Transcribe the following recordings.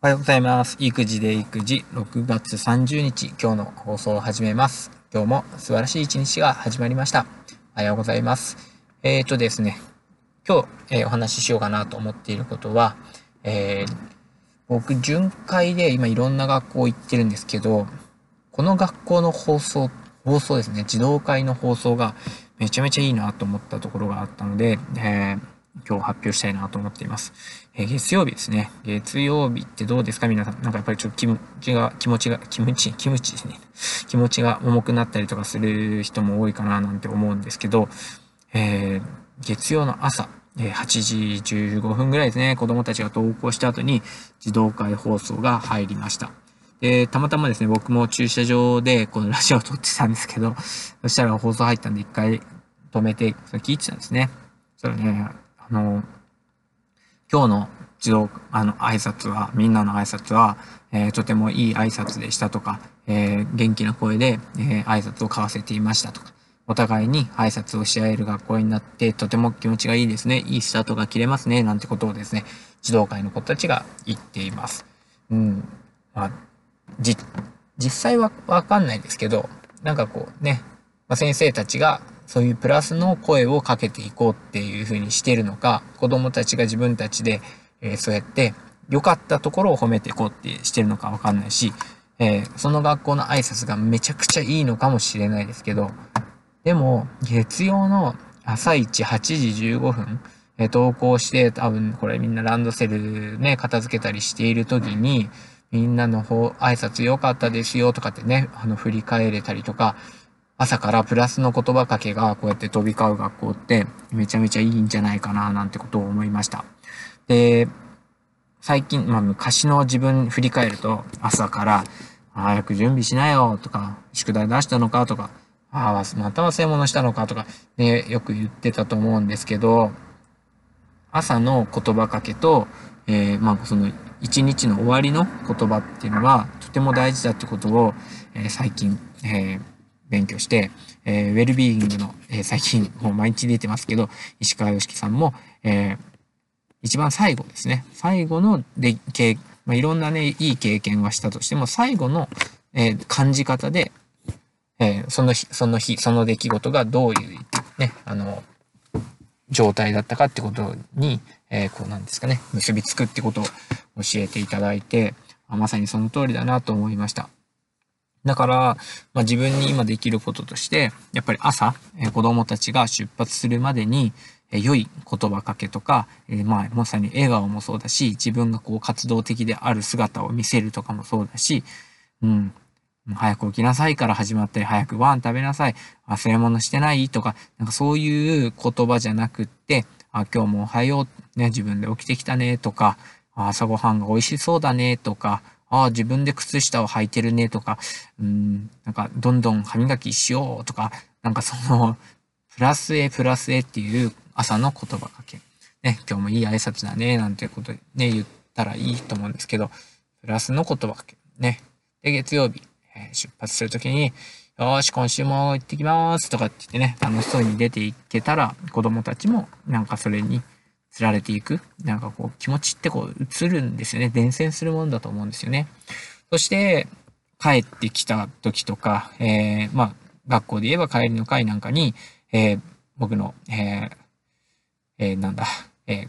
おはようございます。育児で育児、6月30日、今日の放送を始めます。今日も素晴らしい一日が始まりました。おはようございます。えーとですね、今日、えーお話ししようかなと思っていることは、えー僕、巡回で今いろんな学校行ってるんですけど、この学校の放送、放送ですね、児童会の放送がめちゃめちゃいいなと思ったところがあったので、えー今日発表したいなと思っています。えー月曜日ですね。月曜日ってどうですか？皆さん。なんかやっぱりちょっと気持ちが、気持ちが、気持ち、気持ちですね。気持ちが重くなったりとかする人も多いかななんて思うんですけど、えー月曜の朝、えー8時15分ぐらいですね。子供たちが登校した後に児童会放送が入りました。で、たまたまですね、僕も駐車場でこのラジオを撮ってたんですけど、そしたら放送入ったんで一回止めて、それ聞いてたんですね。そしたらね、あの、今日の児童、あの、挨拶は、みんなの挨拶は、えーとてもいい挨拶でしたとか、えー元気な声で、えー挨拶を交わせていましたとか、お互いに挨拶をし合える学校になって、とても気持ちがいいですね。いいスタートが切れますね。なんてことをですね、児童会の子たちが言っています。うん。まあ、じ、実際はわかんないですけど、なんかこうね、まあ、先生たちがそういうプラスの声をかけていこうっていう風にしてるのか、子供たちが自分たちで、えーそうやって良かったところを褒めていこうってしてるのかわかんないし、えーその学校の挨拶がめちゃくちゃいいのかもしれないですけど、でも、月曜の朝一8時15分、えー登校して、多分これみんなランドセルね、片付けたりしている時に、みんなの方、挨拶良かったですよとかってね、あの、振り返れたりとか、朝からプラスの言葉かけがこうやって飛び交う学校ってめちゃめちゃいいんじゃないかななんてことを思いました。で、最近、まあ昔の自分振り返ると朝から早く準備しなよとか、宿題出したのかとか、ああ、また忘れ物したのかとか、ね、よく言ってたと思うんですけど、朝の言葉かけと、えーまあその一日の終わりの言葉っていうのはとても大事だってことを、えー最近、えー勉強して、えーウェルビーイングの、えー最近もう毎日出てますけど、石川良樹さんも、えー一番最後ですね。最後ので、経まあ、いろんなね、いい経験はしたとしても、最後の、えー感じ方で、えーその日、その日、その出来事がどういう、ね、あの、状態だったかってことに、えーこうなんですかね、結びつくってことを教えていただいて、まさにその通りだなと思いました。だから、まあ、自分に今できることとして、やっぱり朝、え子供たちが出発するまでに、え良い言葉かけとか、えーまあ、まさに笑顔もそうだし、自分がこう活動的である姿を見せるとかもそうだし、うん、早く起きなさいから始まったり、早くご飯食べなさい、忘れ物してない？とか、なんかそういう言葉じゃなくって、あ、今日もおはよう、ね、自分で起きてきたね。とか、朝ごはんが美味しそうだね。とか、ああ自分で靴下を履いてるねとか、うん、なんかどんどん歯磨きしようとか、なんかその、プラス A プラス A っていう朝の言葉かけ。ね、今日もいい挨拶だね、なんていうことでね、言ったらいいと思うんですけど、プラスの言葉かけ。ね。で、月曜日、えー出発するときに、よーし、今週も行ってきますとかって言ってね、楽しそうに出ていけたら、子供たちもなんかそれに釣られていく。なんかこう、気持ちってこう、映るんですよね。伝染するものだと思うんですよね。そして、帰ってきた時とか、えー、まあ、学校で言えば帰りの会なんかに、えー僕の、えーえーなんだ、えー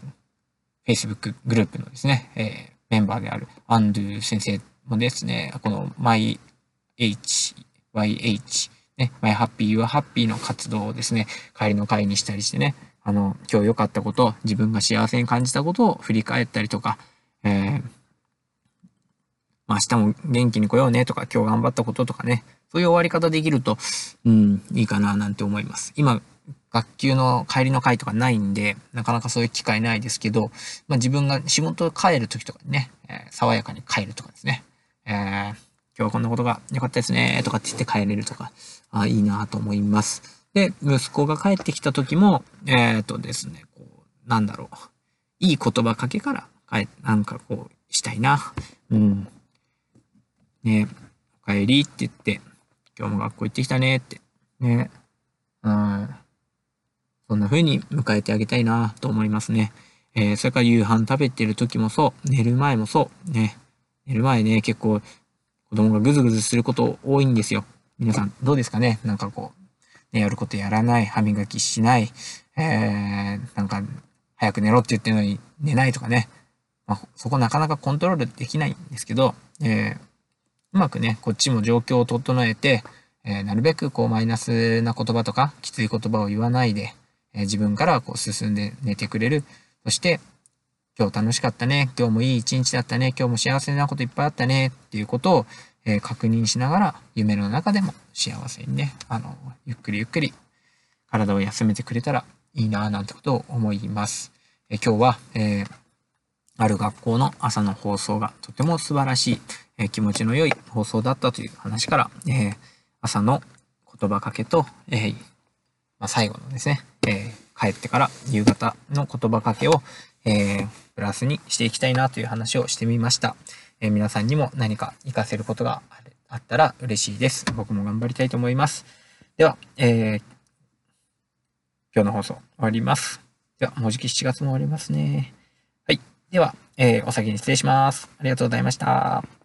Facebook グループのですね、えーメンバーであるアンドゥ先生もですね、この MyH、YH、ね、My Happy, Your Happy の活動をですね、帰りの会にしたりしてね、あの、今日良かったこと、自分が幸せに感じたことを振り返ったりとか、えーま明日も元気に来ようねとか、今日頑張ったこととかね、そういう終わり方できると、うん、いいかななんて思います。今、学級の帰りの会とかないんで、なかなかそういう機会ないですけど、まあ自分が仕事帰る時とかにね、えー爽やかに帰るとかですね、えー今日はこんなことが良かったですね、とかって言って帰れるとか、あいいなと思います。で、息子が帰ってきた時も、えっ、とですね、こう、なんだろう、いい言葉かけから、帰なんかこう、したいな。うん。ねお帰りって言って、今日も学校行ってきたねって。ね。うん。そんな風に迎えてあげたいなと思いますね。えーそれから夕飯食べてる時もそう、寝る前もそう、ね。寝る前ね、結構子供がぐずぐずすること多いんですよ。皆さんどうですかね？なんかこう、ね、やることやらない、歯磨きしない、えー、なんか早く寝ろって言ってるのに寝ないとかね。まあ、そこなかなかコントロールできないんですけど、えー、うまくね、こっちも状況を整えて、えー、なるべくこうマイナスな言葉とかきつい言葉を言わないで、え、自分からこう進んで寝てくれる。そして、今日楽しかったね。今日もいい一日だったね。今日も幸せなこといっぱいあったね。っていうことを、えー、確認しながら、夢の中でも幸せにね、あの、ゆっくりゆっくり体を休めてくれたらいいなぁなんてことを思います。えー、今日は、えー、ある学校の朝の放送がとても素晴らしい、え気持ちの良い放送だったという話から、え朝の言葉かけと、えまあ、最後のですね、え帰ってから夕方の言葉かけを、えプラスにしていきたいなという話をしてみました。え、皆さんにも何か活かせることがあったら嬉しいです。僕も頑張りたいと思います。では、えー、今日の放送終わります。では、もうじき7月も終わりますね。はい。では、えー、お先に失礼します。ありがとうございました。